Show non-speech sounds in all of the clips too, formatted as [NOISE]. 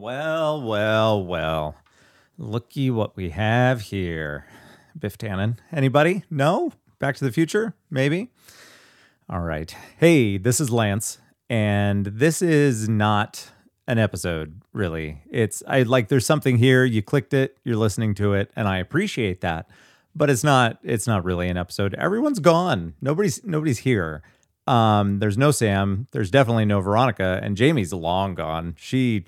Well, well, well. Looky what we have here. Biff Tannen. Anybody? No? Back to the Future? Maybe? All right. Hey, this is Lance, and this is not an episode, really. It's I like there's something here, you clicked it, you're listening to it, and I appreciate that. But it's not it's not really an episode. Everyone's gone. Nobody's nobody's here. Um, there's no Sam, there's definitely no Veronica, and Jamie's long gone. She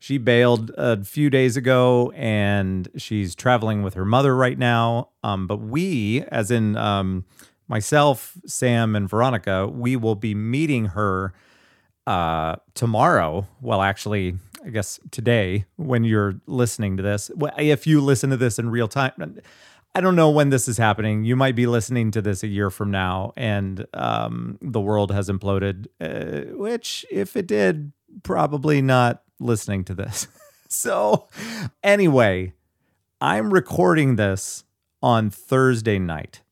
she bailed a few days ago and she's traveling with her mother right now. Um, but we, as in um, myself, Sam, and Veronica, we will be meeting her uh, tomorrow. Well, actually, I guess today when you're listening to this. If you listen to this in real time, I don't know when this is happening. You might be listening to this a year from now, and um, the world has imploded. Uh, which, if it did, probably not listening to this. [LAUGHS] so, anyway, I'm recording this on Thursday night.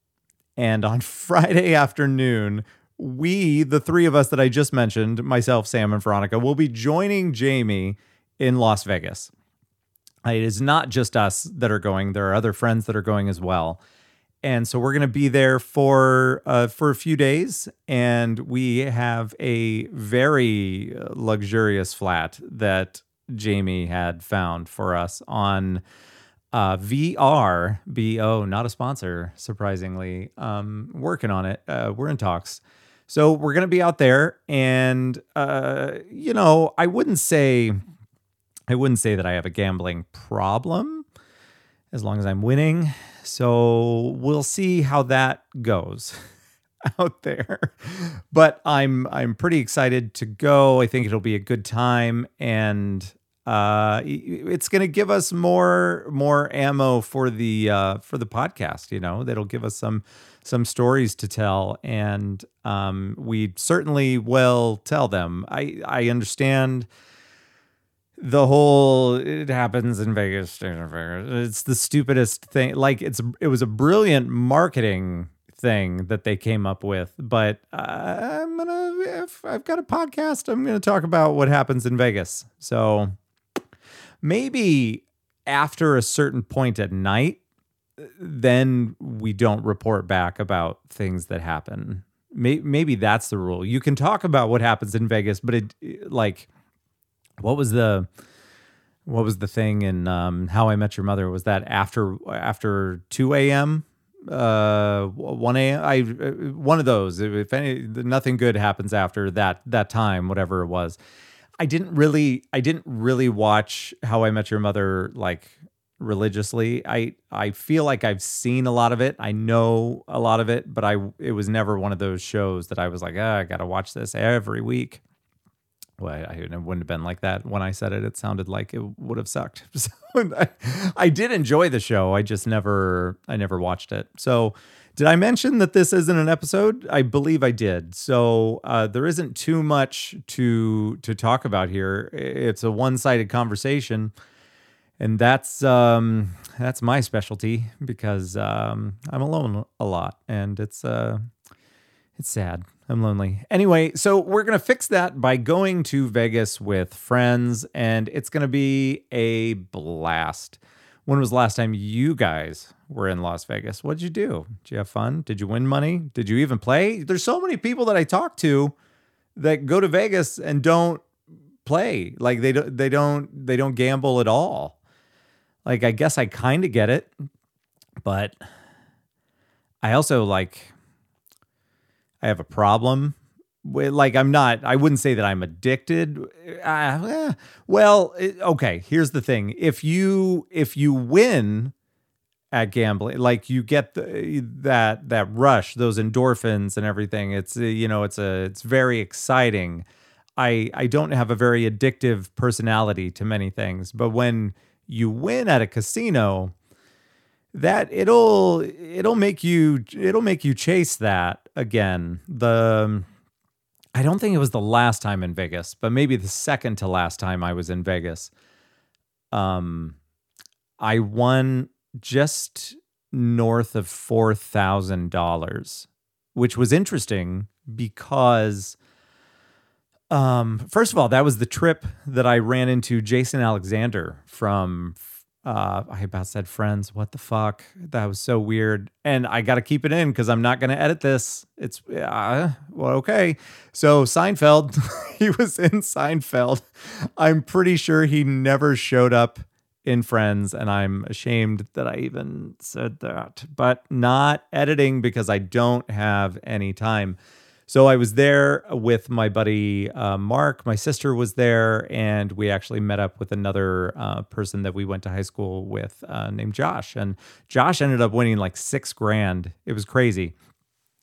And on [LAUGHS] Friday afternoon, we, the three of us that I just mentioned, myself, Sam, and Veronica, will be joining Jamie in Las Vegas. It is not just us that are going, there are other friends that are going as well. And so we're going to be there for uh, for a few days, and we have a very uh, luxurious flat that Jamie had found for us on uh, VRBO, not a sponsor, surprisingly. Um, working on it. Uh, we're in talks. So we're going to be out there. And, uh, you know, I wouldn't say, I wouldn't say that I have a gambling problem as long as I'm winning. So we'll see how that goes [LAUGHS] out there. But I'm I'm pretty excited to go. I think it'll be a good time and uh, it's going to give us more more ammo for the uh, for the podcast. You know, that'll give us some some stories to tell, and um, we certainly will tell them. I I understand the whole it happens in Vegas. It's the stupidest thing. Like it's it was a brilliant marketing thing that they came up with, but I'm gonna if I've got a podcast, I'm gonna talk about what happens in Vegas. So maybe after a certain point at night, then we don't report back about things that happen. Maybe that's the rule. You can talk about what happens in Vegas, but it like what was the what was the thing in um, How I Met Your Mother? Was that after after two a.m. Uh, one a.m. I uh, one of those. If any, nothing good happens after that that time, whatever it was. I didn't really I didn't really watch How I Met Your Mother like religiously. I I feel like I've seen a lot of it. I know a lot of it, but I it was never one of those shows that I was like, ah, I got to watch this every week. Well, I, it wouldn't have been like that when I said it. It sounded like it would have sucked. [LAUGHS] So I, I did enjoy the show. I just never I never watched it. So did I mention that this isn't an episode? I believe I did. So uh, there isn't too much to to talk about here. It's a one sided conversation, and that's um, that's my specialty because um, I'm alone a lot, and it's uh, it's sad. I'm lonely. Anyway, so we're going to fix that by going to Vegas with friends, and it's going to be a blast. When was the last time you guys were in Las Vegas? What'd you do? Did you have fun? Did you win money? Did you even play? There's so many people that I talk to that go to Vegas and don't play. Like they don't they don't they don't gamble at all. Like I guess I kind of get it, but I also like I have a problem with, like I'm not I wouldn't say that I'm addicted. Uh, eh, well, okay, here's the thing. If you if you win at gambling, like you get the, that that rush, those endorphins and everything. It's uh, you know, it's a it's very exciting. I I don't have a very addictive personality to many things, but when you win at a casino, that it'll it'll make you it'll make you chase that again. The I don't think it was the last time in Vegas, but maybe the second to last time I was in Vegas. Um, I won just north of four thousand dollars, which was interesting because Um, first of all, that was the trip that I ran into Jason Alexander from. Uh, I about said friends. What the fuck? That was so weird. And I got to keep it in because I'm not going to edit this. It's uh, well, okay. So Seinfeld, [LAUGHS] he was in Seinfeld. I'm pretty sure he never showed up in Friends, and I'm ashamed that I even said that, but not editing because I don't have any time. So I was there with my buddy uh, Mark. My sister was there, and we actually met up with another uh, person that we went to high school with uh, named Josh. And Josh ended up winning like six grand. It was crazy.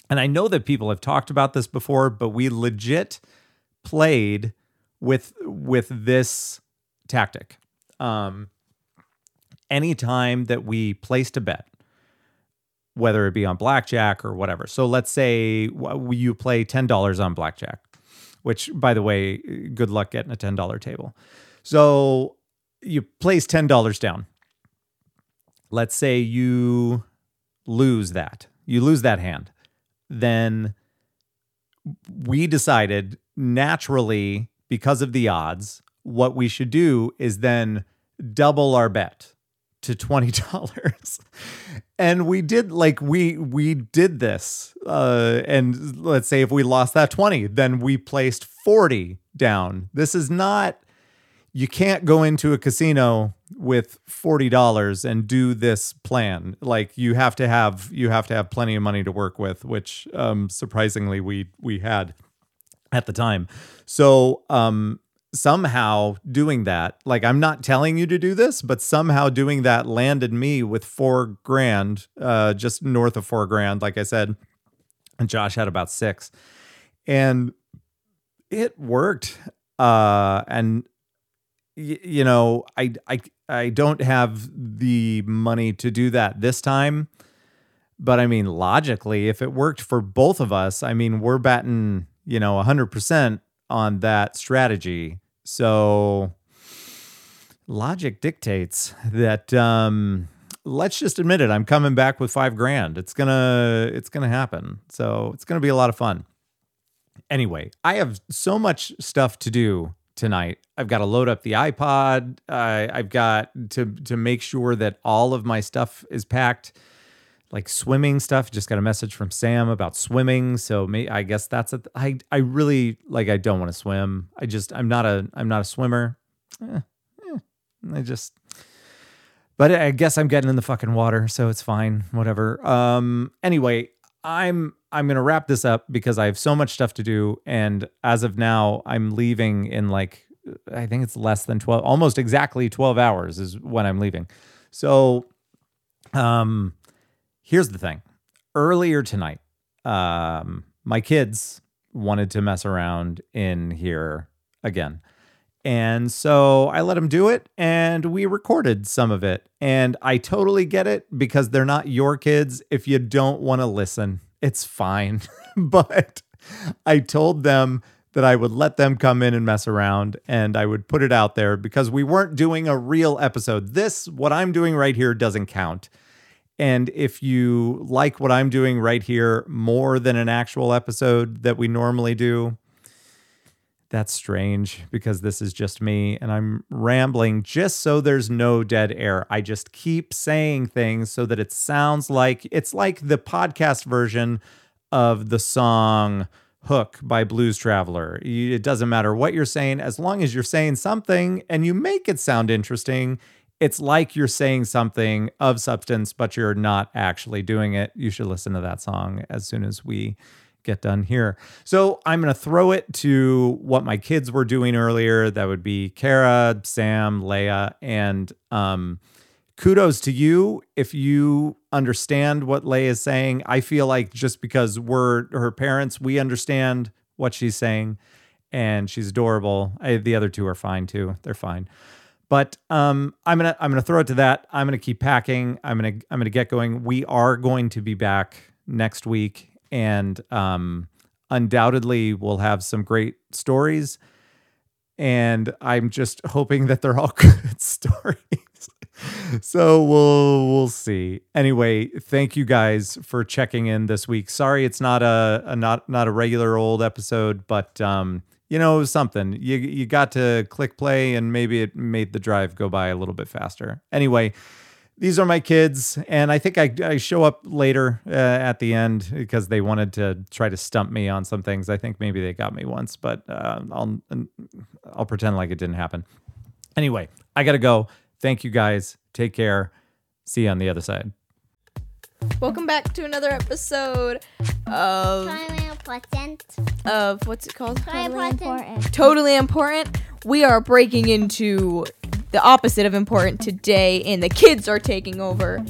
And I know that people have talked about this before, but we legit played with with this tactic. Um, anytime that we placed a bet, whether it be on blackjack or whatever. So let's say you play $10 on blackjack, which, by the way, good luck getting a $10 table. So you place $10 down. Let's say you lose that, you lose that hand. Then we decided naturally, because of the odds, what we should do is then double our bet to $20 [LAUGHS] and we did like we we did this uh and let's say if we lost that 20 then we placed 40 down. This is not you can't go into a casino with $40 and do this plan. Like you have to have you have to have plenty of money to work with which um surprisingly we we had at the time. So um somehow doing that, like I'm not telling you to do this, but somehow doing that landed me with four grand, uh, just north of four grand, like I said. And Josh had about six. And it worked. Uh, and y- you know, I I I don't have the money to do that this time. But I mean, logically, if it worked for both of us, I mean, we're batting, you know, 100% on that strategy. So logic dictates that um, let's just admit it. I'm coming back with five grand. It's gonna it's gonna happen. So it's gonna be a lot of fun. Anyway, I have so much stuff to do tonight. I've got to load up the iPod. I've got to to make sure that all of my stuff is packed like swimming stuff. Just got a message from Sam about swimming. So may, I guess that's a, I, I really like, I don't want to swim. I just, I'm not a, I'm not a swimmer. Eh, eh, I just, but I guess I'm getting in the fucking water. So it's fine. Whatever. Um, anyway, I'm, I'm to wrap this up because I have so much stuff to do. And as of now, I'm leaving in like, I think it's less than 12, almost exactly 12 hours is when I'm leaving. So, um, Here's the thing. Earlier tonight, um, my kids wanted to mess around in here again. And so I let them do it and we recorded some of it. And I totally get it because they're not your kids. If you don't want to listen, it's fine. [LAUGHS] but I told them that I would let them come in and mess around and I would put it out there because we weren't doing a real episode. This, what I'm doing right here, doesn't count. And if you like what I'm doing right here more than an actual episode that we normally do, that's strange because this is just me and I'm rambling just so there's no dead air. I just keep saying things so that it sounds like it's like the podcast version of the song Hook by Blues Traveler. It doesn't matter what you're saying, as long as you're saying something and you make it sound interesting, it's like you're saying something of substance, but you're not actually doing it. You should listen to that song as soon as we get done here. So I'm going to throw it to what my kids were doing earlier. That would be Kara, Sam, Leia, and um, kudos to you if you understand what Leia is saying. I feel like just because we're her parents, we understand what she's saying, and she's adorable. I, the other two are fine too. They're fine. But um, I'm gonna I'm gonna throw it to that. I'm gonna keep packing. I'm gonna I'm gonna get going. We are going to be back next week, and um, undoubtedly we'll have some great stories. And I'm just hoping that they're all [LAUGHS] good stories. so we'll we'll see. Anyway, thank you guys for checking in this week. Sorry it's not a, a not not a regular old episode, but um you know, it was something. You you got to click play, and maybe it made the drive go by a little bit faster. Anyway, these are my kids, and I think I, I show up later uh, at the end because they wanted to try to stump me on some things. I think maybe they got me once, but uh, I'll I'll pretend like it didn't happen. Anyway, I gotta go. Thank you guys. Take care. See you on the other side. Welcome back to another episode of Totally important. of what's it called? Totally important. Totally important. We are breaking into the opposite of important today, and the kids are taking over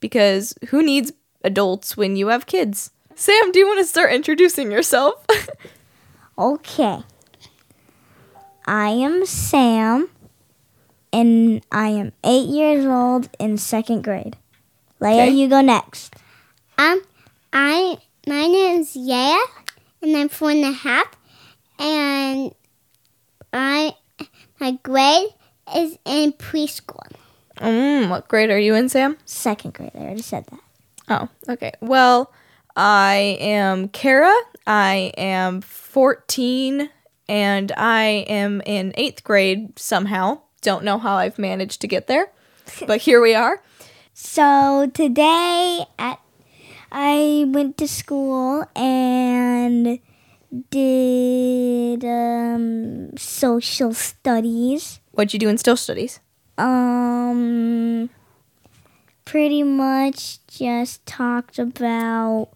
because who needs adults when you have kids? Sam, do you want to start introducing yourself? [LAUGHS] Okay. I am Sam, and I am eight years old in second grade. Leia, Okay. you go next. Um, I my name is Yaya, and I'm four and a half, and I my grade is in preschool. mm, what grade are you in, Sam? Second grade. I already said that. Oh, okay. Well, I am Kara. I am 14 and I am in eighth grade somehow. Don't know how I've managed to get there, [LAUGHS] but here we are. So today at I went to school and did um, social studies. What'd you do in still studies? Um, pretty much just talked about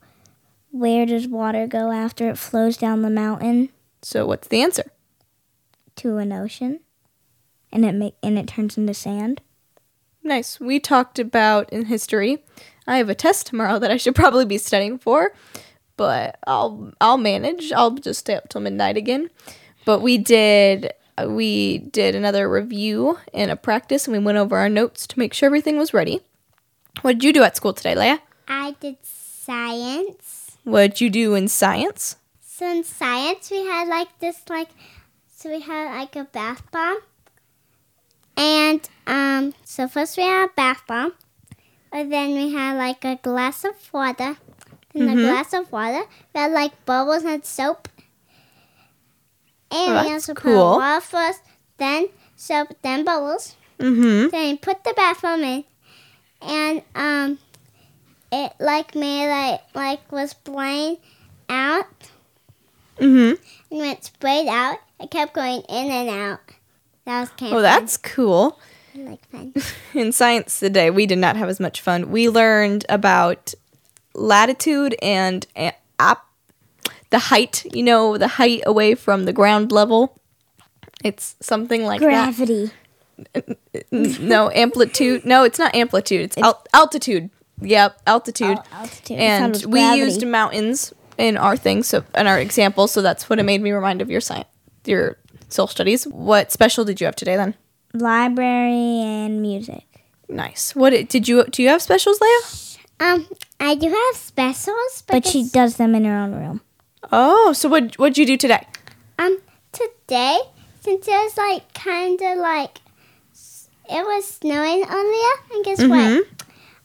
where does water go after it flows down the mountain So, what's the answer? to an ocean, and it make and it turns into sand. Nice. We talked about in history. I have a test tomorrow that I should probably be studying for, but I'll I'll manage. I'll just stay up till midnight again. But we did we did another review and a practice, and we went over our notes to make sure everything was ready. What did you do at school today, Leia? I did science. What did you do in science? So in science, we had like this, like, so we had like a bath bomb. And um, so first we had a bath bomb, and then we had like a glass of water. In the Mhm. glass of water, we had like bubbles and soap. And Oh, we also put cool. water first, then soap, then bubbles. Mm-hmm. Then put the bath bomb in, and um, it like made like like was blowing out Mm-hmm. and when it sprayed out, it kept going in and out. That was kind Oh, that's cool. Like fun. [LAUGHS] in science today we did not have as much fun. We learned about latitude and ap- the height you know the height away from the ground level. It's something like Gravity. that no amplitude. No it's not amplitude. It's, al- altitude. Yep altitude. Al- altitude. Thought it and we gravity. used mountains in our thing so in our example so that's what it made me remind of your science your soul studies. What special did you have today then library and music. nice what did you do you have specials leia Um, I do have specials, but, she does them in her own room. Oh, so what what'd you do today? Um, today, since it was like kind of like it was snowing earlier, and guess what?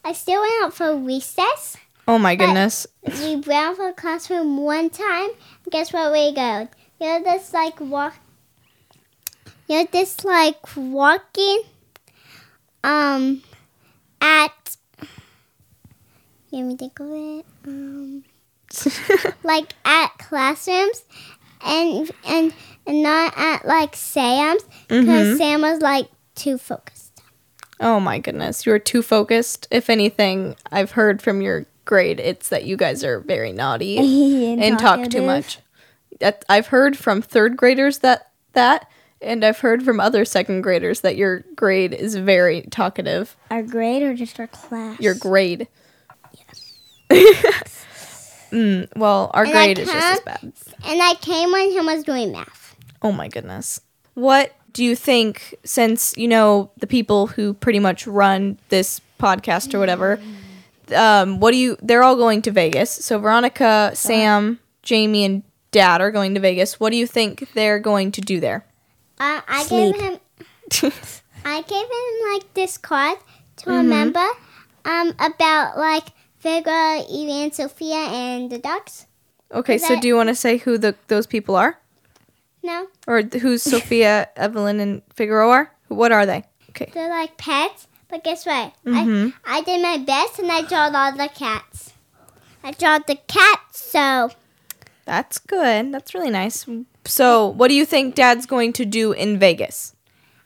I still went out for recess. Oh my goodness. we went out for classroom one time. And guess what we go? You're just like walk. You're just like walking. Um, at. Let me think of it. Um, [LAUGHS] like at classrooms, and and and not at like Sam's because Mhm. Sam was like too focused. oh my goodness. You were too focused. If anything, I've heard from your grade it's that you guys are very naughty [LAUGHS] and talk too much. That I've heard from third graders that that and I've heard from other second graders that your grade is very talkative. Our grade or just our class? Your grade. Yes. [LAUGHS] mm, well, our And grade is just as bad. And I came when him was doing math. Oh my goodness. What do you think, since you know the people who pretty much run this podcast or whatever, um, what do you, they're all going to Vegas. So Veronica, Sam, Jamie, and Dad are going to Vegas. What do you think they're going to do there? Uh, I Sleep. gave him. [LAUGHS] I gave him like this card to Mm-hmm. remember um about like Vega, Evie, and Sophia and the ducks. Okay, so that- do you want to say who the those people are? No, Or who's Sophia, [LAUGHS] Evelyn, and Figaro are? What are they? Okay. they're like pets. But guess what? Mhm. I I did my best and I drew all the cats. I drew the cats, so That's good. That's really nice. So, what do you think Dad's going to do in Vegas?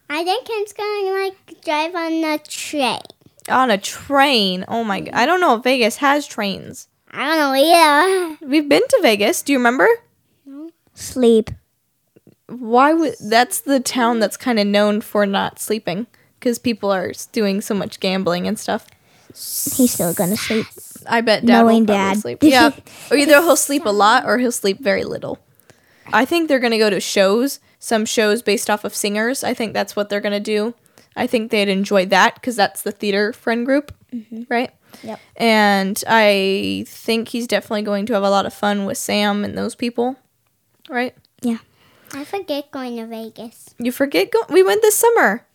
I think he's going to like drive on the train. On a train. Oh my god. I don't know if Vegas has trains. I don't know either. We've been to Vegas. Do you remember? No. Sleep. Why would that's the town that's kind of known for not sleeping because people are doing so much gambling and stuff. He's still gonna sleep. I bet Dad Knowing will probably Dad. sleep. Yeah, [LAUGHS] or either he'll sleep a lot or he'll sleep very little. I think they're gonna go to shows, some shows based off of singers. I think that's what they're gonna do. I think they'd enjoy that because that's the theater friend group, mm-hmm. right? Yep. And I think he's definitely going to have a lot of fun with Sam and those people, right? Yeah. I forget going to Vegas. You forget go- we went this summer.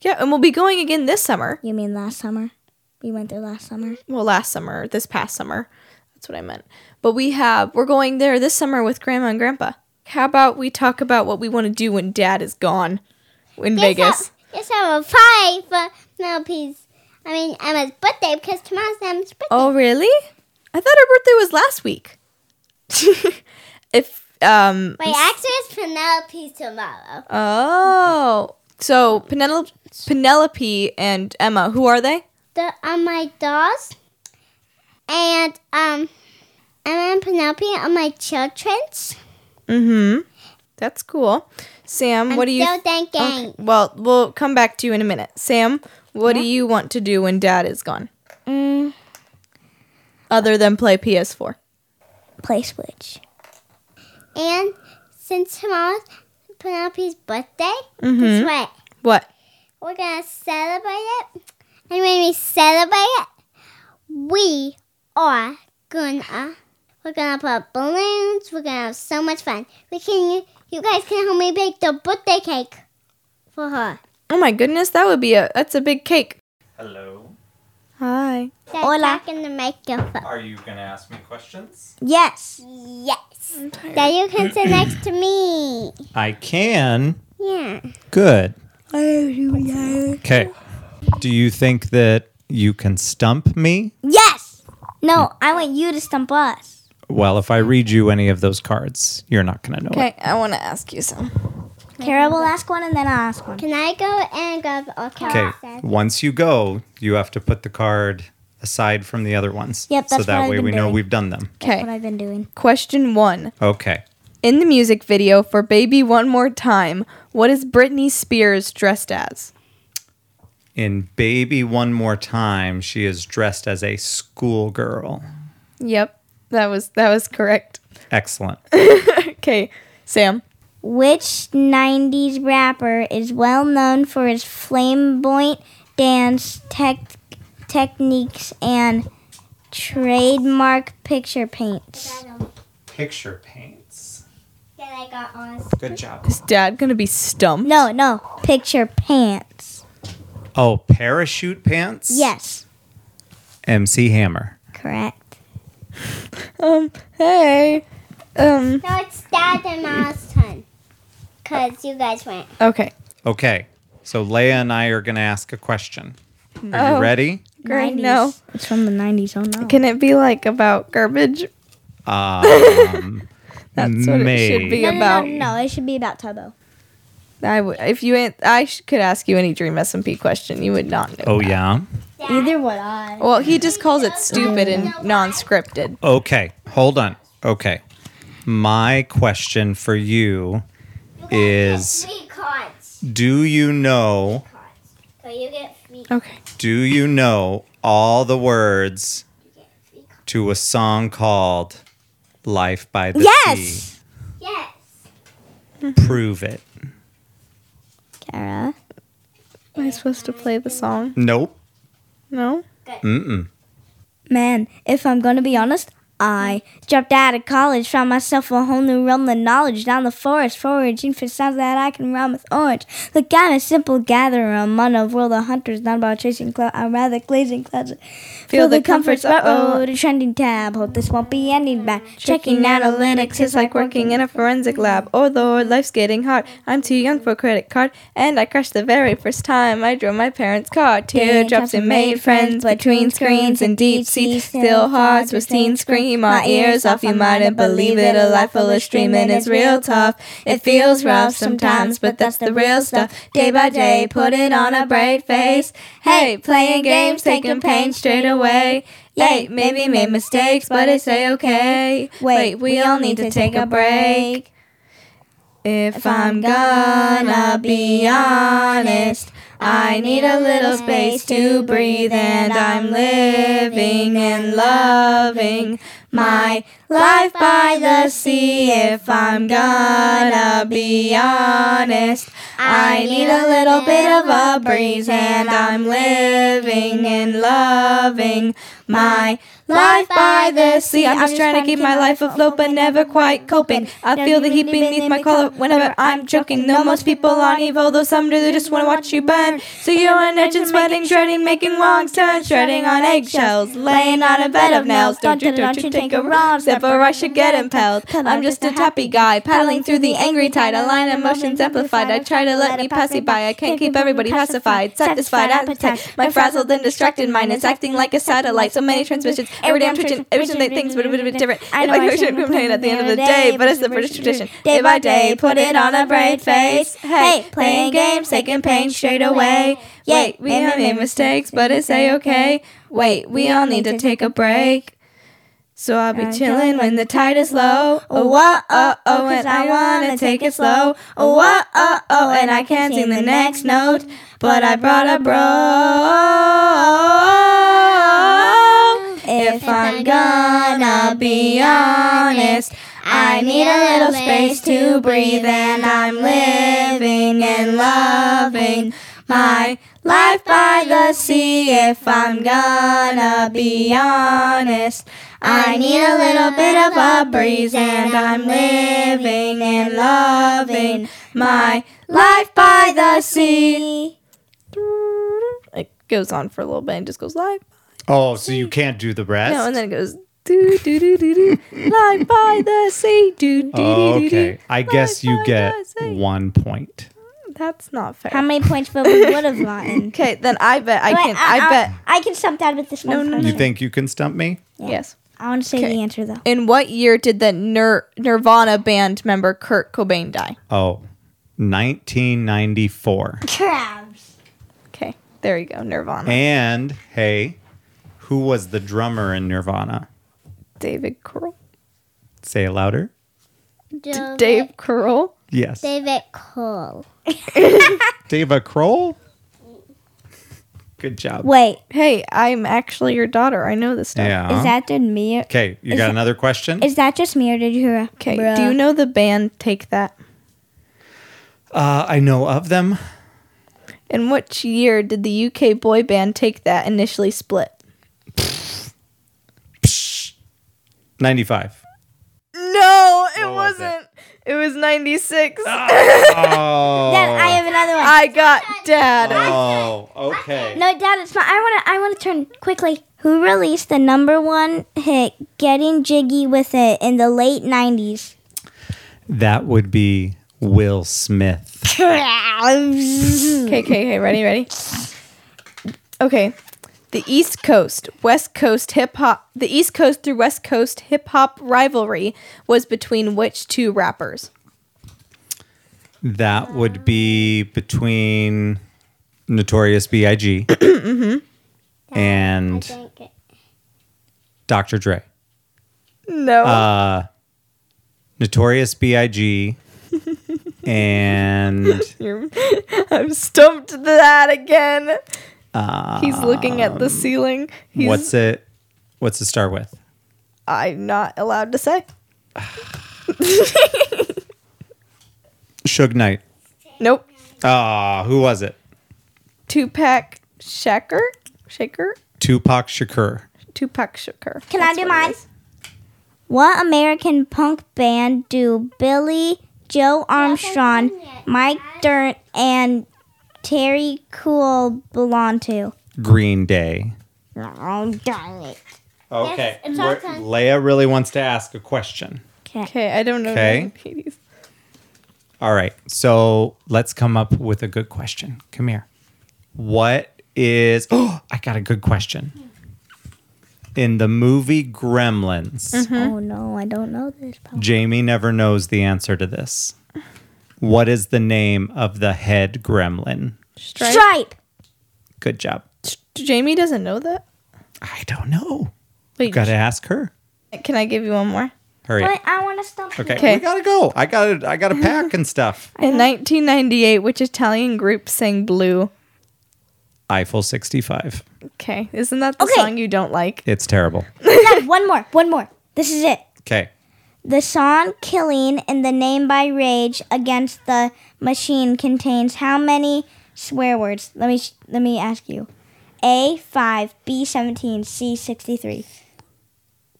Yeah, and we'll be going again this summer. You mean last summer? We went there last summer. Well, last summer, this past summer. That's what I meant. But we have we're going there this summer with grandma and grandpa. How about we talk about what we want to do when dad is gone in Vegas? Yes, I have a pie for Penelope's. I mean Emma's birthday because tomorrow's Emma's birthday. Oh, really? I thought her birthday was last week. [LAUGHS] if um Wait, actually, it's Penelope's tomorrow. Oh. So Penelope Penelope and Emma, who are they? The are my dolls, and um, and Penelope on my children's. Mm-hmm. That's cool. Sam, what do you still thinking. Okay, Well, we'll come back to you in a minute. Sam, what do you want to do when dad is gone? Mm, Other than play PS4. play Switch. And since tomorrow's Penelope's birthday, Mm-hmm. guess what? What? We're gonna celebrate it. And when we celebrate it, we are gonna we're gonna put balloons. We're gonna have so much fun. We can you guys can help me bake the birthday cake for her. Oh my goodness, that would be a that's a big cake. Hello. Hi. That's Hola. talking to microphone. Are you going to ask me questions? Yes. Yes. That you can sit next to me. I can. Yeah. Good. Okay. Do you think that you can stump me? Yes. No, mm. I want you to stump us. Well, if I read you any of those cards, you're not going to know it. Okay, I want to ask you some. Kara will ask one and then I'll ask one. Can I go and grab a Okay. card? Once you go, you have to put the card aside from the other ones. Yep, So that's that what I've way been we know doing. we've done them. That's Okay. what I've been doing. Question 1. Okay. In the music video for Baby One More Time, what is Britney Spears dressed as? In Baby One More Time, she is dressed as a schoolgirl. Yep. That was that was correct. Excellent. [LAUGHS] Okay, Sam. Which 90s rapper is well known for his flamboyant dance tech techniques and trademark picture paints? Picture paints. That I got on. Good job. Is dad going to be stumped? No, no, picture pants. Oh, parachute pants? Yes, MC Hammer. correct. [LAUGHS] Um, hey. Um, No, it's Dad and Mom's turn. Because you guys went. okay. Okay. So Leia and I are going to ask a question. Are Oh. you ready? Great. 90s. No. It's from the 90s. Oh no. Can it be like about garbage? Um, [LAUGHS] That's what it should be no, no, about. no, no, it should be about Tubbo. I would if you an- I sh- could ask you any Dream SMP question, you would not know. oh, that. yeah. Either would I. Well, he just calls it stupid and non-scripted. Okay. Hold on. Okay. My question for you is Do you know, So you get three Okay. do you know all the words to a song called Life by the Yes! Sea? Yes. Hmm. Prove it. Kara. Am I supposed to play the song? Nope. No. Mm-mm. Man, if I'm gonna be honest, I dropped out of college, found myself a whole new realm of knowledge down the forest, foraging for sounds that I can rhyme with orange. Look, I'm a simple gatherer among a world of hunters, not about chasing clouds. I'm rather glazing clouds. Feel the comforts, uh oh, the trending tab. Hope this won't be ending bad. Checking analytics is like working in a forensic lab. Oh Lord, life's getting hard. I'm too young for credit card, and I crashed the very first time I drove my parents' car. Teardrops and made friends between screens and deep sea. Still hearts with teen my ears off. You mightn't believe it. A life full of streaming is real tough. It feels rough sometimes, but that's the real stuff. Day by day, put it on a brave face. Hey, playing games, taking pain straight away. Yay, maybe made mistakes, but it's a okay. Wait, we all need to take a break. If I'm gonna be honest, I need a little space to breathe, and I'm living and loving my life by the sea. If I'm gonna be honest, I need a little bit of a breeze, and I'm living and loving my life by the sea. I'm just trying to keep my life afloat, but never quite coping. I feel the heat beneath my collar whenever I'm joking. Though most people aren't evil, though some do, they just want to watch you burn. So you're an edge and sweating, shredding, making wrongs turn, shredding on eggshells, laying on a bed of nails. Don't you, don't you take a wrong step, or I should get impelled. I'm just a happy guy, paddling through the angry tide. A line of emotions amplified. I try to let me pass you by. I can't keep everybody pacified, satisfied appetite. My frazzled and distracted mind is acting like a satellite. So many transmissions, every day I'm twitching, every day things, but a bit different. I know I shouldn't complain at the end of the day, but it's the British tradition. Day by day, put it on a brave face. Hey, playing games, taking pain straight away. Wait, we all made mistakes, but it's a okay. Wait, we all need to take a break. So I'll be chilling when the tide is low. Oh, whoa, oh, oh, oh, and I wanna take it slow. Oh, whoa, oh, oh, and I can't sing the next note, but I brought a bro. If I'm gonna be honest, I need a little space to breathe, and I'm living and loving my life by the sea. If I'm gonna be honest, I need a little bit of a breeze, and I'm living and loving my life by the sea. It goes on for a little bit and just goes live. Oh, so you can't do the rest? No, and then it goes do do do do do live by the sea do do do do. okay. I guess you get one point. That's not fair. How many points will we [LAUGHS] would have gotten? Okay, then I bet I Wait, can. Uh, I uh, bet I can stump out with this No, one. no, first. You think you can stump me? yes. I want to say Okay. the answer though. In what year did the Nir- Nirvana band member Kurt Cobain die? Oh, 1994. Crabs. Okay, there you go, Nirvana. And hey, who was the drummer in Nirvana? David Grohl. Say it louder. David, Dave Grohl. Yes. David Cole. [LAUGHS] Dava Kroll? Good job. Wait, Hey, I'm actually your daughter. I know this stuff. Yeah. is that just me? Or, okay, you got another question? is that just me or did you hear? a Okay, bruh? do you know the band Take That? Uh, I know of them. In which year did the UK boy band Take That initially split? 95. No, it What was it? wasn't. It was 96. Ah. [LAUGHS] Oh. Dad, I have another one. I got dad. oh, okay. no, Dad, it's fine. I want to. I want to turn quickly. Who released the number one hit "Getting Jiggy with It" in the late '90s? That would be Will Smith. [LAUGHS] Okay, okay, okay. Ready, ready. Okay. The East Coast, West Coast hip hop, the East Coast through West Coast hip hop rivalry was between which two rappers? That would be between Notorious B.I.G. [COUGHS] and think it- Dr. Dre. No. Uh, Notorious B.I.G. [LAUGHS] and I'm stumped that again. Uh, He's looking at the ceiling. He's, what's it? What's it start with? I'm not allowed to say. [SIGHS] Suge Knight. Nope. Ah, who was it? Tupac Shakur? Shaker? Tupac Shakur. Tupac Shakur. Can I do what mine? What American punk band do Billie, Joe Armstrong, Mike Dirnt, and Terry Cool belong to? Green Day. Oh, darn it. Okay. it's our We're- turn. Leia really wants to ask a question. Okay. Okay, I don't know. Okay. Hades. All right. So let's come up with a good question. Come here. What is. Oh, [GASPS] I got a good question. In the movie Gremlins, Oh, no, I don't know this. Paul. Jamie never knows the answer to this. What is the name of the head gremlin? Stripe. Stripe. Good job. Jamie doesn't know that. I don't know. Wait, Got to ask her. can I give you one more? Hurry. up. Wait, I want to stop. Okay. Okay. We gotta go. I gotta. I gotta pack and stuff. [LAUGHS] In 1998, which Italian group sang "Blue"? Eiffel 65. Okay, isn't that the Okay. song you don't like? It's terrible. [LAUGHS] No, one more. One more. This is it. Okay. The song Killing in the Name by Rage Against the Machine contains how many swear words? Let me let me ask you. A five, B seventeen, C sixty three.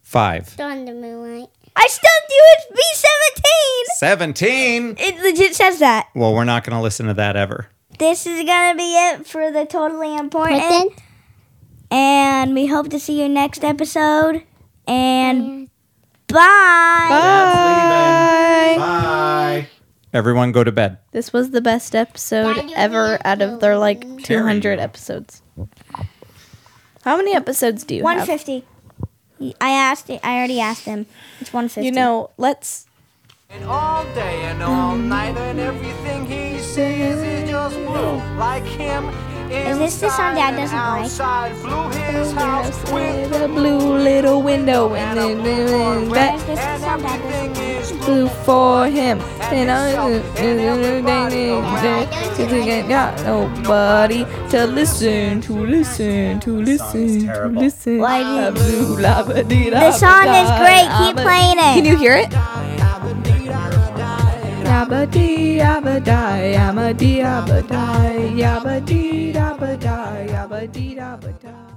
Five. On the moonlight. I stumped you. It's B seventeen. 17. It legit says that. Well, we're not gonna listen to that ever. This is gonna be it for the totally important. Important. And we hope to see you next episode. And bye. Bye. Bye. Everyone go to bed. This was the best episode ever out of their like 200 episodes. How many episodes do you One have? fifty. I asked. I already asked him. It's one fifty. You know, let's And all day and all night and everything he says is just blue like him. Is this the song Dad doesn't like? outside, Blue his house with the blue little window and then then Where is that this the song Dad doesn't like? is blue for him. And I got nobody to listen, to listen, to listen, to listen. Why do you- A blue la-ba-dee-da-ba-da, The song is great. Keep playing it. Can you hear it? Yabba die, yabba dee yabba die,